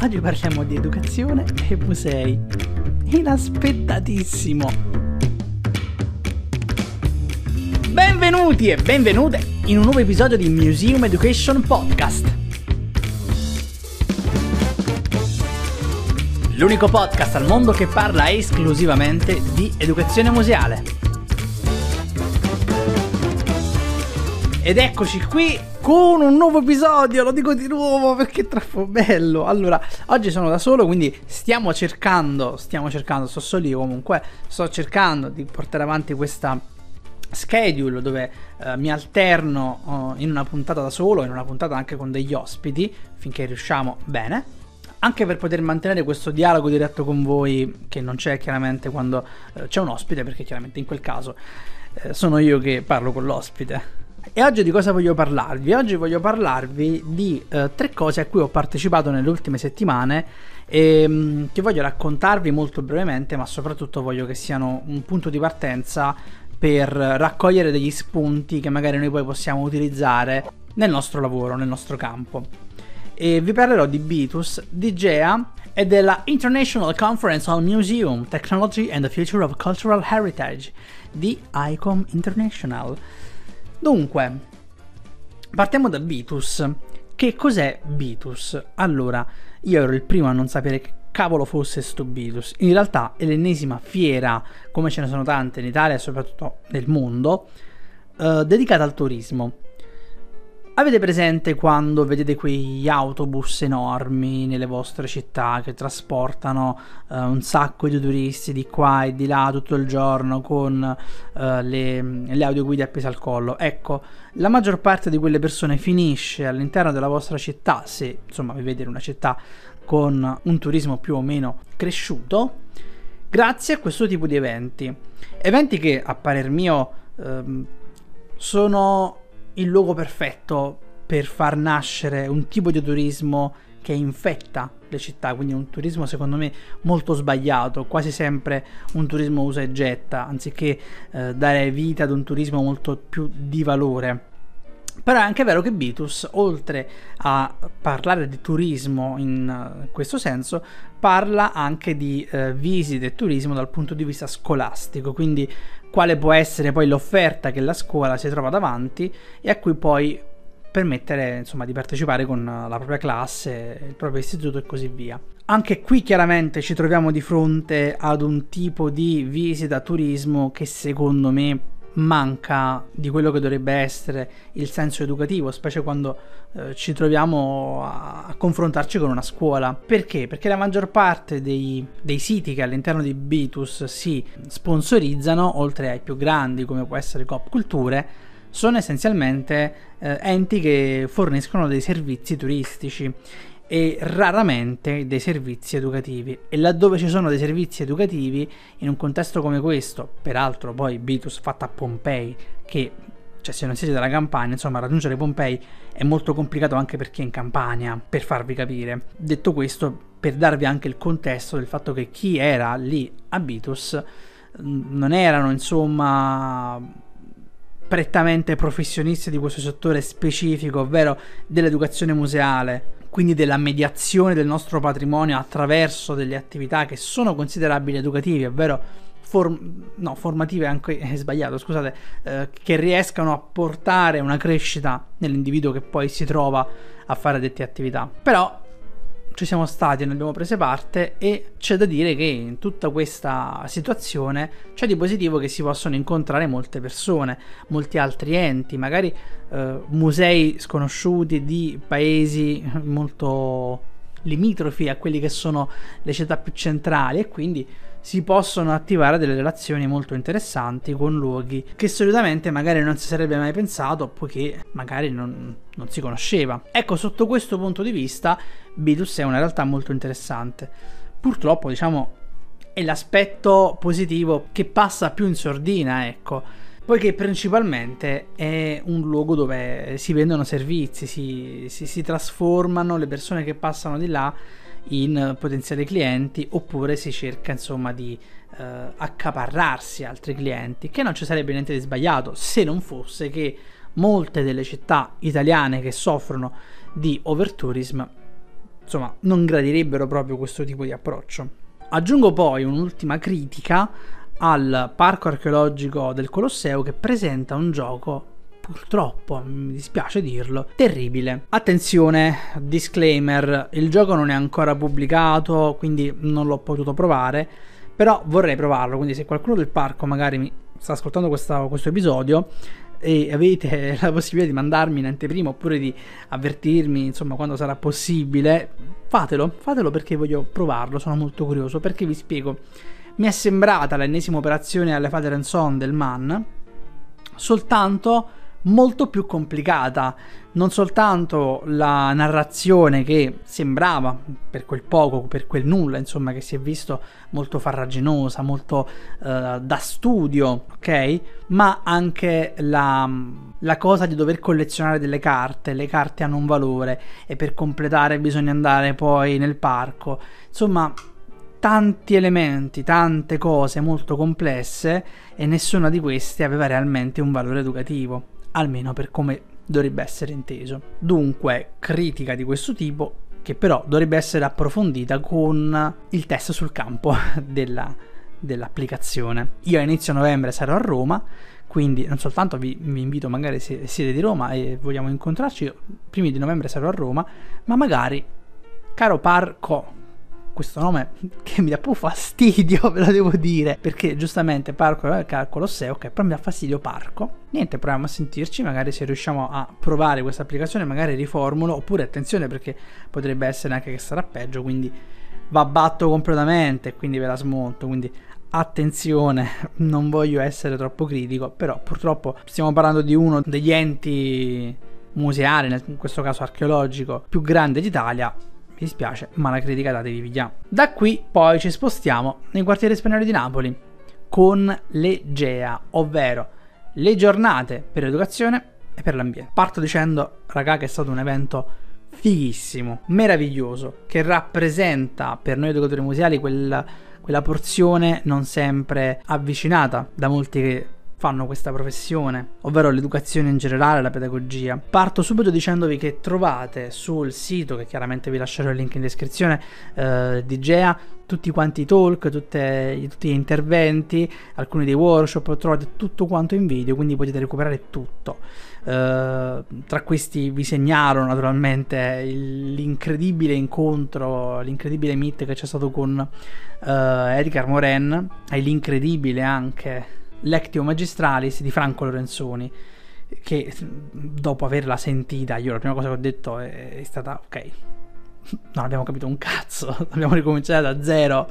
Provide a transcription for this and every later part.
Oggi parliamo di educazione e musei. Inaspettatissimo! Benvenuti e benvenute in un nuovo episodio di Museum Education Podcast. L'unico podcast al mondo che parla esclusivamente di educazione museale. Ed eccoci qui con un nuovo episodio, lo dico di nuovo perché è troppo bello. Allora, oggi sono da solo, quindi stiamo cercando, stiamo cercando, sto solo io comunque, sto cercando di portare avanti questa schedule dove uh, mi alterno uh, in una puntata da solo, in una puntata anche con degli ospiti, finché riusciamo bene. Anche per poter mantenere questo dialogo diretto con voi, che non c'è chiaramente quando uh, c'è un ospite, perché chiaramente in quel caso sono io che parlo con l'ospite. E oggi di cosa voglio parlarvi? Oggi voglio parlarvi di eh, tre cose a cui ho partecipato nelle ultime settimane e mh, mm, che voglio raccontarvi molto brevemente, ma soprattutto voglio che siano un punto di partenza per raccogliere degli spunti che magari noi poi possiamo utilizzare nel nostro lavoro, nel nostro campo. E vi parlerò di Bitus, di GEA e della International Conference on Museum, Technology and the Future of Cultural Heritage di ICOM International. Dunque, partiamo da Vitus. Che cos'è Vitus? Allora, io ero il primo a non sapere che cavolo fosse sto Vitus. In realtà è l'ennesima fiera, come ce ne sono tante in Italia e soprattutto nel mondo, eh, dedicata al turismo. Avete presente quando vedete quegli autobus enormi nelle vostre città che trasportano uh, un sacco di turisti di qua e di là tutto il giorno con uh, le, le audioguide appese al collo? Ecco, la maggior parte di quelle persone finisce all'interno della vostra città, se insomma vivete in una città con un turismo più o meno cresciuto, grazie a questo tipo di eventi. Eventi che a parer mio ehm, sono il luogo perfetto per far nascere un tipo di turismo che infetta le città, quindi un turismo secondo me molto sbagliato, quasi sempre un turismo usa e getta, anziché eh, dare vita ad un turismo molto più di valore. Però è anche vero che Bitus, oltre a parlare di turismo in uh, questo senso, parla anche di uh, visite e turismo dal punto di vista scolastico, quindi quale può essere poi l'offerta che la scuola si trova davanti e a cui poi permettere insomma di partecipare con la propria classe, il proprio istituto e così via. Anche qui chiaramente ci troviamo di fronte ad un tipo di visita turismo che secondo me manca di quello che dovrebbe essere il senso educativo, specie quando eh, ci troviamo a, a, confrontarci con una scuola. Perché? Perché la maggior parte dei, dei, siti che all'interno di Bitus si sponsorizzano, oltre ai più grandi come può essere Cop Culture, sono essenzialmente eh, enti che forniscono dei servizi turistici e raramente dei servizi educativi. E laddove ci sono dei servizi educativi in un contesto come questo peraltro poi Bitus fatta a Pompei che cioè se non siete dalla campagna insomma raggiungere Pompei è molto complicato anche per chi è in campagna per farvi capire. Detto questo per darvi anche il contesto del fatto che chi era lì a Bitus non erano insomma prettamente professionisti di questo settore specifico ovvero dell'educazione museale quindi della mediazione del nostro patrimonio attraverso delle attività che sono considerabili educative, ovvero form- no, formative anche è sbagliato, scusate, eh, che riescano a portare una crescita nell'individuo che poi si trova a fare dette attività. Però ci siamo stati, ne abbiamo prese parte e c'è da dire che in tutta questa situazione c'è di positivo che si possono incontrare molte persone, molti altri enti, magari eh, musei sconosciuti di paesi molto limitrofi a quelli che sono le città più centrali e quindi si possono attivare delle relazioni molto interessanti con luoghi che solitamente magari non si sarebbe mai pensato poiché magari non, non si conosceva. Ecco, sotto questo punto di vista, Bidus è una realtà molto interessante. Purtroppo, diciamo, è l'aspetto positivo che passa più in sordina, ecco poiché principalmente è un luogo dove si vendono servizi, si, si, si trasformano le persone che passano di là in potenziali clienti oppure si cerca insomma di eh, accaparrarsi altri clienti che non ci sarebbe niente di sbagliato se non fosse che molte delle città italiane che soffrono di overtourism insomma non gradirebbero proprio questo tipo di approccio. Aggiungo poi un'ultima critica al parco archeologico del Colosseo che presenta un gioco purtroppo, mi dispiace dirlo, terribile. Attenzione, disclaimer, il gioco non è ancora pubblicato, quindi non l'ho potuto provare, però vorrei provarlo, quindi se qualcuno del parco magari mi sta ascoltando questa, questo episodio e avete la possibilità di mandarmi in anteprima oppure di avvertirmi, insomma, quando sarà possibile, fatelo, fatelo perché voglio provarlo, sono molto curioso, perché vi spiego. Mi è sembrata l'ennesima operazione alle Father Son del Man, soltanto molto più complicata. Non soltanto la narrazione che sembrava, per quel poco, per quel nulla, insomma, che si è visto molto farraginosa, molto uh, da studio, ok? Ma anche la, la cosa di dover collezionare delle carte. Le carte hanno un valore e per completare bisogna andare poi nel parco. Insomma, tanti elementi, tante cose molto complesse e nessuna di queste aveva realmente un valore educativo almeno per come dovrebbe essere inteso. Dunque, critica di questo tipo che però dovrebbe essere approfondita con il test sul campo della, dell'applicazione. Io a inizio novembre sarò a Roma, quindi non soltanto vi, vi, invito magari se siete di Roma e vogliamo incontrarci, primi di novembre sarò a Roma, ma magari, caro Parco, questo nome che mi dà più fastidio, ve lo devo dire, perché giustamente Parco è il Colosseo, ok, però mi dà fastidio Parco. Niente, proviamo a sentirci, magari se riusciamo a provare questa applicazione, magari riformulo, oppure attenzione perché potrebbe essere anche che sarà peggio, quindi va batto completamente, quindi ve la smonto, quindi attenzione, non voglio essere troppo critico, però purtroppo stiamo parlando di uno degli enti museali, in questo caso archeologico, più grande d'Italia mi dispiace, ma la critica datevi via. Da qui poi ci spostiamo nei quartieri spagnoli di Napoli con le GEA, ovvero le giornate per l'educazione e per l'ambiente. Parto dicendo, raga, che è stato un evento fighissimo, meraviglioso, che rappresenta per noi educatori museali quella, quella porzione non sempre avvicinata da molti fanno questa professione, ovvero l'educazione in generale, la pedagogia. Parto subito dicendovi che trovate sul sito, che chiaramente vi lascerò il link in descrizione, eh, di GEA, tutti quanti i talk, tutte, tutti gli interventi, alcuni dei workshop, trovate tutto quanto in video, quindi potete recuperare tutto. Uh, tra questi vi segnalo naturalmente l'incredibile incontro, l'incredibile meet che c'è stato con uh, Edgar Moren e l'incredibile anche Lectio Magistralis di Franco Lorenzoni che dopo averla sentita io la prima cosa che ho detto è, è stata ok non abbiamo capito un cazzo dobbiamo ricominciare da zero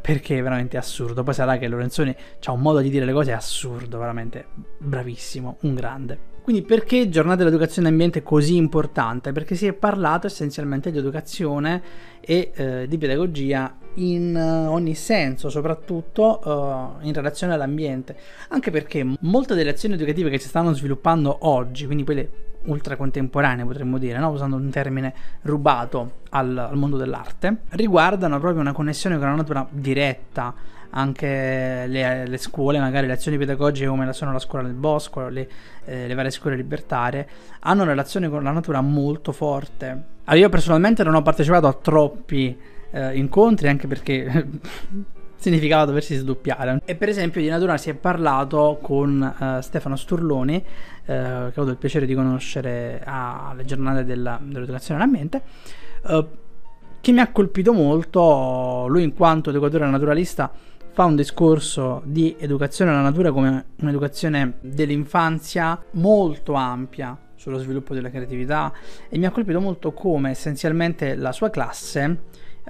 perché è veramente assurdo. Poi sarà che Lorenzoni ha un modo di dire le cose assurdo veramente bravissimo un grande quindi perché giornata dell'educazione ambiente è così importante? Perché si è parlato essenzialmente di educazione e eh, di pedagogia in uh, ogni senso, soprattutto uh, in relazione all'ambiente. Anche perché molte delle azioni educative che si stanno sviluppando oggi, quindi quelle ultra contemporanee potremmo dire, no? usando un termine rubato al, al mondo dell'arte, riguardano proprio una connessione con la natura diretta anche le, le, scuole, magari le azioni pedagogiche come sono la scuola del bosco, le, eh, le varie scuole libertarie, hanno una relazione con la natura molto forte. Allora, io personalmente non ho partecipato a troppi eh, incontri anche perché significava doversi sdoppiare. E per esempio di natura si è parlato con uh, Stefano Sturloni, uh, che ho avuto il piacere di conoscere alle giornate della, dell'educazione all'ambiente, uh, che mi ha colpito molto, lui in quanto educatore naturalista fa un discorso di educazione alla natura come un'educazione dell'infanzia molto ampia sullo sviluppo della creatività e mi ha colpito molto come essenzialmente la sua classe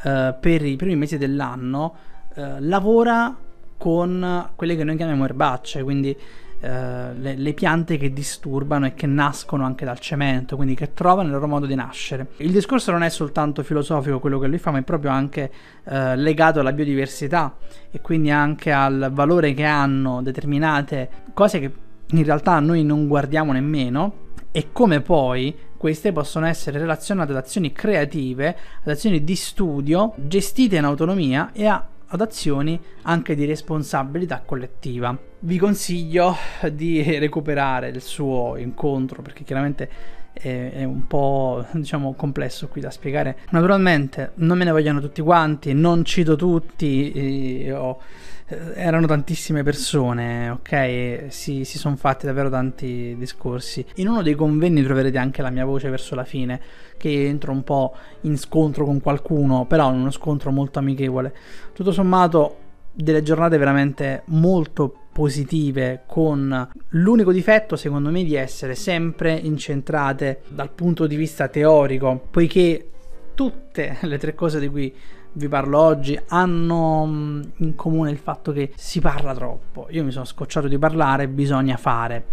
eh, per i primi mesi dell'anno eh, lavora con quelle che noi chiamiamo erbacce, quindi Uh, le, le, piante che disturbano e che nascono anche dal cemento, quindi che trovano il loro modo di nascere. Il discorso non è soltanto filosofico quello che lui fa, ma è proprio anche uh, legato alla biodiversità e quindi anche al valore che hanno determinate cose che in realtà noi non guardiamo nemmeno e come poi queste possono essere relazionate ad azioni creative, ad azioni di studio, gestite in autonomia e a ad azioni anche di responsabilità collettiva. Vi consiglio di recuperare il suo incontro perché chiaramente è, è, un po' diciamo complesso qui da spiegare. Naturalmente non me ne vogliono tutti quanti, non cito tutti, ho, eh, erano tantissime persone, ok? Si, si sono fatti davvero tanti discorsi. In uno dei convegni troverete anche la mia voce verso la fine, che entro un po' in scontro con qualcuno, però in uno scontro molto amichevole. Tutto sommato delle giornate veramente molto positive con l'unico difetto secondo me di essere sempre incentrate dal punto di vista teorico poiché tutte le tre cose di cui vi parlo oggi hanno mm, in comune il fatto che si parla troppo io mi sono scocciato di parlare bisogna fare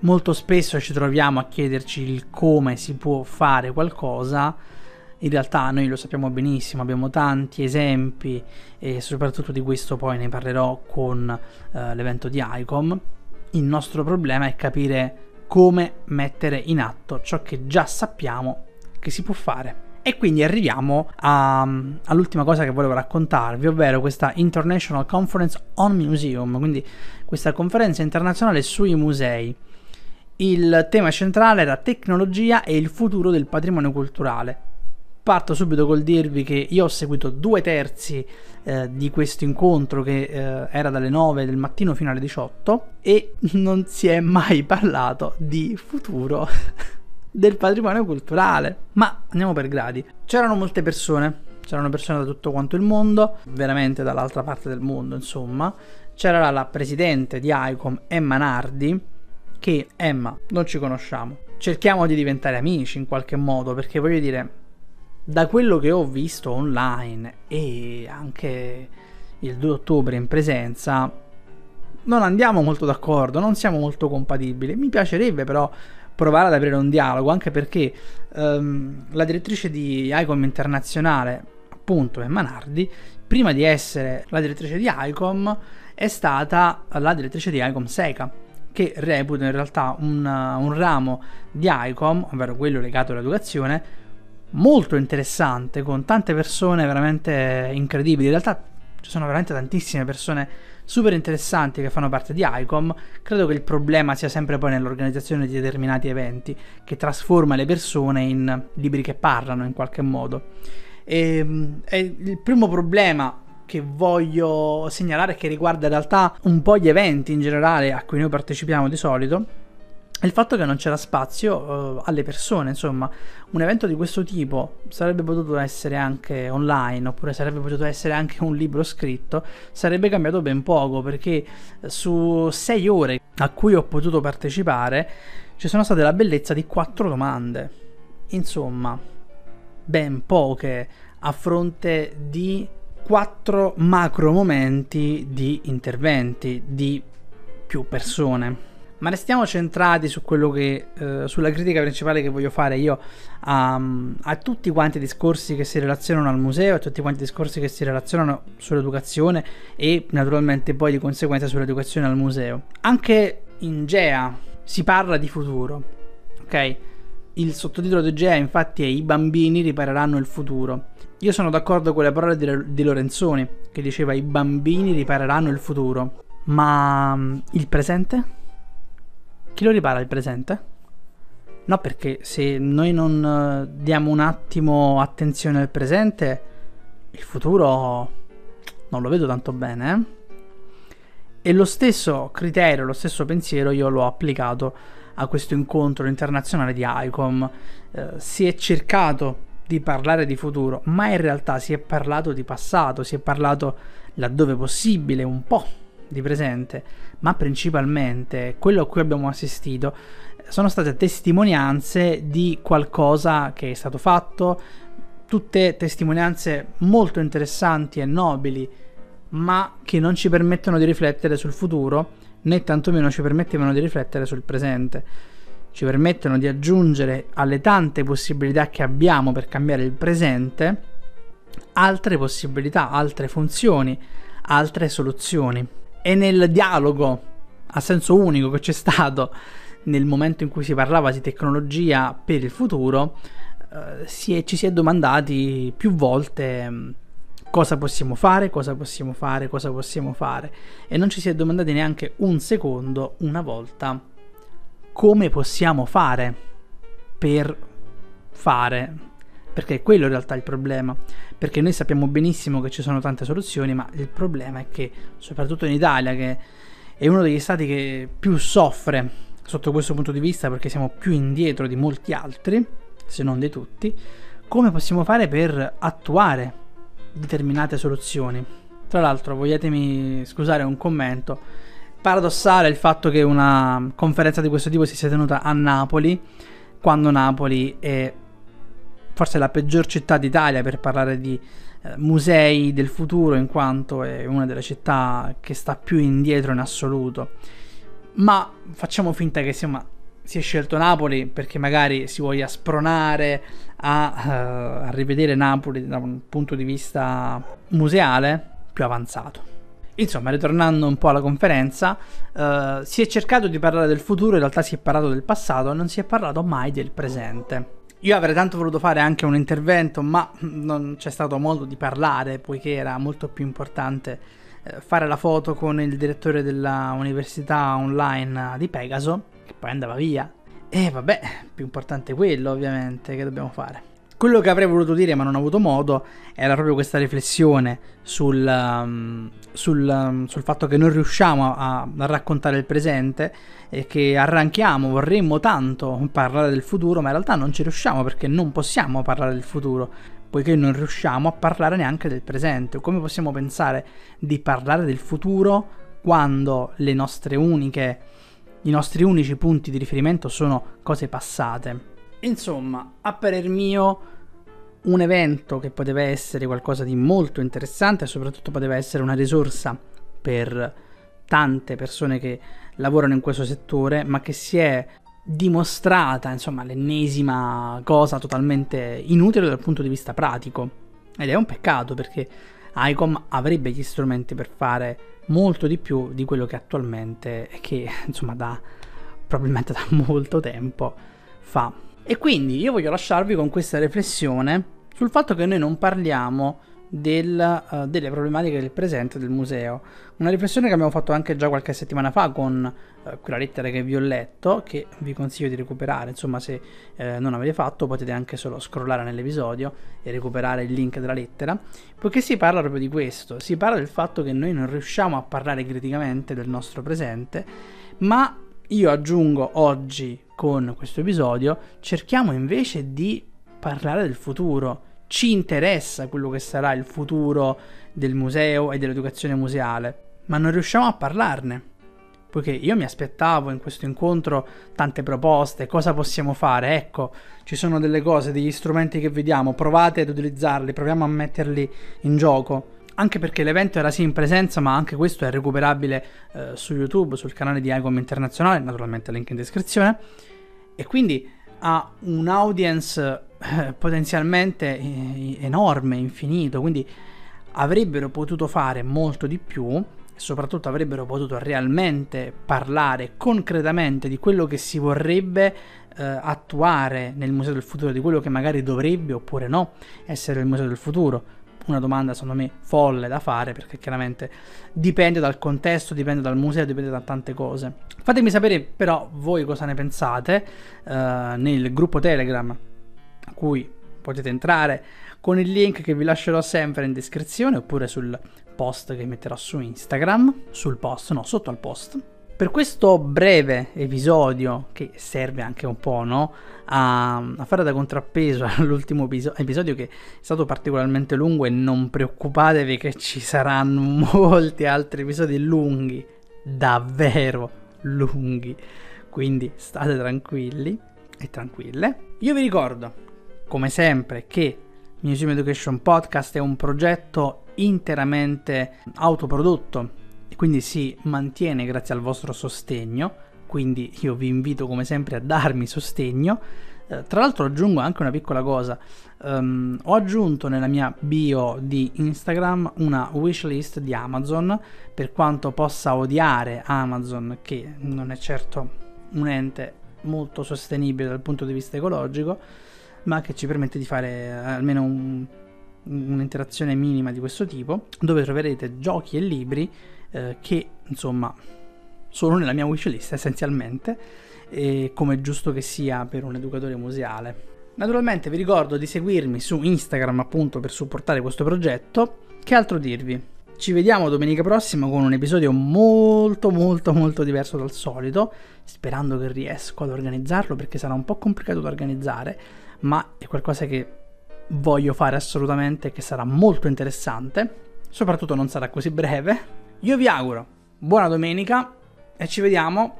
molto spesso ci troviamo a chiederci il come si può fare qualcosa in realtà noi lo sappiamo benissimo, abbiamo tanti esempi e soprattutto di questo poi ne parlerò con eh, l'evento di ICOM. Il nostro problema è capire come mettere in atto ciò che già sappiamo che si può fare. E quindi arriviamo a, all'ultima cosa che volevo raccontarvi, ovvero questa International Conference on Museum, quindi questa conferenza internazionale sui musei. Il tema centrale era tecnologia e il futuro del patrimonio culturale parto subito col dirvi che io ho seguito due terzi eh, di questo incontro che eh, era dalle 9 del mattino fino alle 18 e non si è mai parlato di futuro del patrimonio culturale. Ma andiamo per gradi. C'erano molte persone, c'erano persone da tutto quanto il mondo, veramente dall'altra parte del mondo, insomma. C'era la presidente di ICOM, Emma Nardi, che Emma, non ci conosciamo. Cerchiamo di diventare amici in qualche modo, perché voglio dire, da quello che ho visto online e anche il 2 ottobre in presenza, non andiamo molto d'accordo, non siamo molto compatibili. Mi piacerebbe però provare ad aprire un dialogo, anche perché um, la direttrice di ICOM internazionale, appunto Emma Nardi, prima di essere la direttrice di ICOM, è stata la direttrice di ICOM SECA, che reputo in realtà un, un ramo di ICOM, ovvero quello legato all'educazione, molto interessante con tante persone veramente incredibili. In realtà ci sono veramente tantissime persone super interessanti che fanno parte di ICOM. Credo che il problema sia sempre poi nell'organizzazione di determinati eventi che trasforma le persone in libri che parlano in qualche modo. E, e il primo problema che voglio segnalare che riguarda in realtà un po' gli eventi in generale a cui noi partecipiamo di solito il fatto che non c'era spazio uh, alle persone, insomma, un evento di questo tipo sarebbe potuto essere anche online, oppure sarebbe potuto essere anche un libro scritto, sarebbe cambiato ben poco, perché su sei ore a cui ho potuto partecipare ci sono state la bellezza di quattro domande. Insomma, ben poche a fronte di quattro macro momenti di interventi di più persone. Ma restiamo centrati su quello che, eh, sulla critica principale che voglio fare io a, a, tutti quanti i discorsi che si relazionano al museo, a tutti quanti i discorsi che si relazionano sull'educazione e naturalmente poi di conseguenza sull'educazione al museo. Anche in GEA si parla di futuro, ok? Il sottotitolo di GEA infatti è I bambini ripareranno il futuro. Io sono d'accordo con le parole di, di Lorenzoni che diceva i bambini ripareranno il futuro, ma mm, il presente? Chi lo ripara il presente? No, perché se noi non eh, diamo un attimo attenzione al presente, il futuro non lo vedo tanto bene. Eh? E lo stesso criterio, lo stesso pensiero io l'ho applicato a questo incontro internazionale di ICOM. Eh, si è cercato di parlare di futuro, ma in realtà si è parlato di passato, si è parlato laddove possibile un po' di presente, ma principalmente quello a cui abbiamo assistito sono state testimonianze di qualcosa che è stato fatto, tutte testimonianze molto interessanti e nobili, ma che non ci permettono di riflettere sul futuro, né tantomeno ci permettevano di riflettere sul presente. Ci permettono di aggiungere alle tante possibilità che abbiamo per cambiare il presente altre possibilità, altre funzioni, altre soluzioni e nel dialogo a senso unico che c'è stato nel momento in cui si parlava di tecnologia per il futuro, eh, si è, ci si è domandati più volte mm, cosa possiamo fare, cosa possiamo fare, cosa possiamo fare e non ci si è domandati neanche un secondo, una volta, come possiamo fare. per fare, perché quello in realtà è il problema, perché noi sappiamo benissimo che ci sono tante soluzioni, ma il problema è che soprattutto in Italia, che è uno degli stati che più soffre sotto questo punto di vista, perché siamo più indietro di molti altri, se non di tutti, come possiamo fare per attuare determinate soluzioni. Tra l'altro, vogliatemi scusare un commento, paradossale il fatto che una conferenza di questo tipo si sia tenuta a Napoli, quando Napoli è forse la peggior città d'Italia per parlare di eh, musei del futuro, in quanto è una delle città che sta più indietro in assoluto. Ma facciamo finta che sia, si è scelto Napoli perché magari si voglia spronare a, uh, a rivedere Napoli da un punto di vista museale più avanzato. Insomma, ritornando un po' alla conferenza, uh, si è cercato di parlare del futuro, in realtà si è parlato del passato, non si è parlato mai del presente. Io avrei tanto voluto fare anche un intervento, ma non c'è stato modo di parlare, poiché era molto più importante eh, fare la foto con il direttore della università online di Pegaso, che poi andava via. E vabbè, più importante quello ovviamente che dobbiamo fare. Quello che avrei voluto dire, ma non ho avuto modo, era proprio questa riflessione sul, um, sul, um, sul fatto che non riusciamo a, a, raccontare il presente e che arranchiamo, vorremmo tanto parlare del futuro, ma in realtà non ci riusciamo perché non possiamo parlare del futuro, poiché non riusciamo a parlare neanche del presente. Come possiamo pensare di parlare del futuro quando le nostre uniche, i nostri unici punti di riferimento sono cose passate? Insomma, a parer mio, un evento che poteva essere qualcosa di molto interessante e soprattutto poteva essere una risorsa per tante persone che lavorano in questo settore, ma che si è dimostrata, insomma, l'ennesima cosa totalmente inutile dal punto di vista pratico. Ed è un peccato perché ICOM avrebbe gli strumenti per fare molto di più di quello che attualmente e che, insomma, da probabilmente da molto tempo fa. E quindi io voglio lasciarvi con questa riflessione sul fatto che noi non parliamo del, uh, delle problematiche del presente del museo. Una riflessione che abbiamo fatto anche già qualche settimana fa con uh, quella lettera che vi ho letto, che vi consiglio di recuperare, insomma se uh, non avete fatto potete anche solo scrollare nell'episodio e recuperare il link della lettera, poiché si parla proprio di questo, si parla del fatto che noi non riusciamo a parlare criticamente del nostro presente, ma io aggiungo oggi con questo episodio, cerchiamo invece di parlare del futuro. Ci interessa quello che sarà il futuro del museo e dell'educazione museale, ma non riusciamo a parlarne. Poiché io mi aspettavo in questo incontro tante proposte, cosa possiamo fare? Ecco, ci sono delle cose, degli strumenti che vediamo, provate ad utilizzarli, proviamo a metterli in gioco anche perché l'evento era sì in presenza, ma anche questo è recuperabile eh, su YouTube, sul canale di ICOM Internazionale, naturalmente link in descrizione, e quindi ha un audience eh, potenzialmente eh, enorme, infinito, quindi avrebbero potuto fare molto di più soprattutto avrebbero potuto realmente parlare concretamente di quello che si vorrebbe eh, attuare nel Museo del Futuro, di quello che magari dovrebbe oppure no essere il Museo del Futuro una domanda secondo me folle da fare perché chiaramente dipende dal contesto, dipende dal museo, dipende da tante cose. Fatemi sapere però voi cosa ne pensate uh, nel gruppo Telegram a cui potete entrare con il link che vi lascerò sempre in descrizione oppure sul post che metterò su Instagram, sul post, no, sotto al post per questo breve episodio, che serve anche un po' no? a, a, fare da contrappeso all'ultimo episo- episodio che è stato particolarmente lungo e non preoccupatevi che ci saranno molti altri episodi lunghi, davvero lunghi, quindi state tranquilli e tranquille. Io vi ricordo, come sempre, che Museum Education Podcast è un progetto interamente autoprodotto quindi si mantiene grazie al vostro sostegno, quindi io vi invito come sempre a darmi sostegno. Eh, tra l'altro aggiungo anche una piccola cosa, um, ho aggiunto nella mia bio di Instagram una wishlist di Amazon, per quanto possa odiare Amazon, che non è certo un ente molto sostenibile dal punto di vista ecologico, ma che ci permette di fare eh, almeno un, un'interazione minima di questo tipo, dove troverete giochi e libri eh, che insomma sono nella mia wishlist essenzialmente e come giusto che sia per un educatore museale. Naturalmente vi ricordo di seguirmi su Instagram appunto per supportare questo progetto. Che altro dirvi? Ci vediamo domenica prossima con un episodio molto molto molto diverso dal solito, sperando che riesco ad organizzarlo perché sarà un po' complicato da organizzare, ma è qualcosa che voglio fare assolutamente e che sarà molto interessante, soprattutto non sarà così breve. Io vi auguro buona domenica e ci vediamo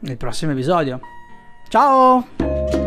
nel prossimo episodio. Ciao!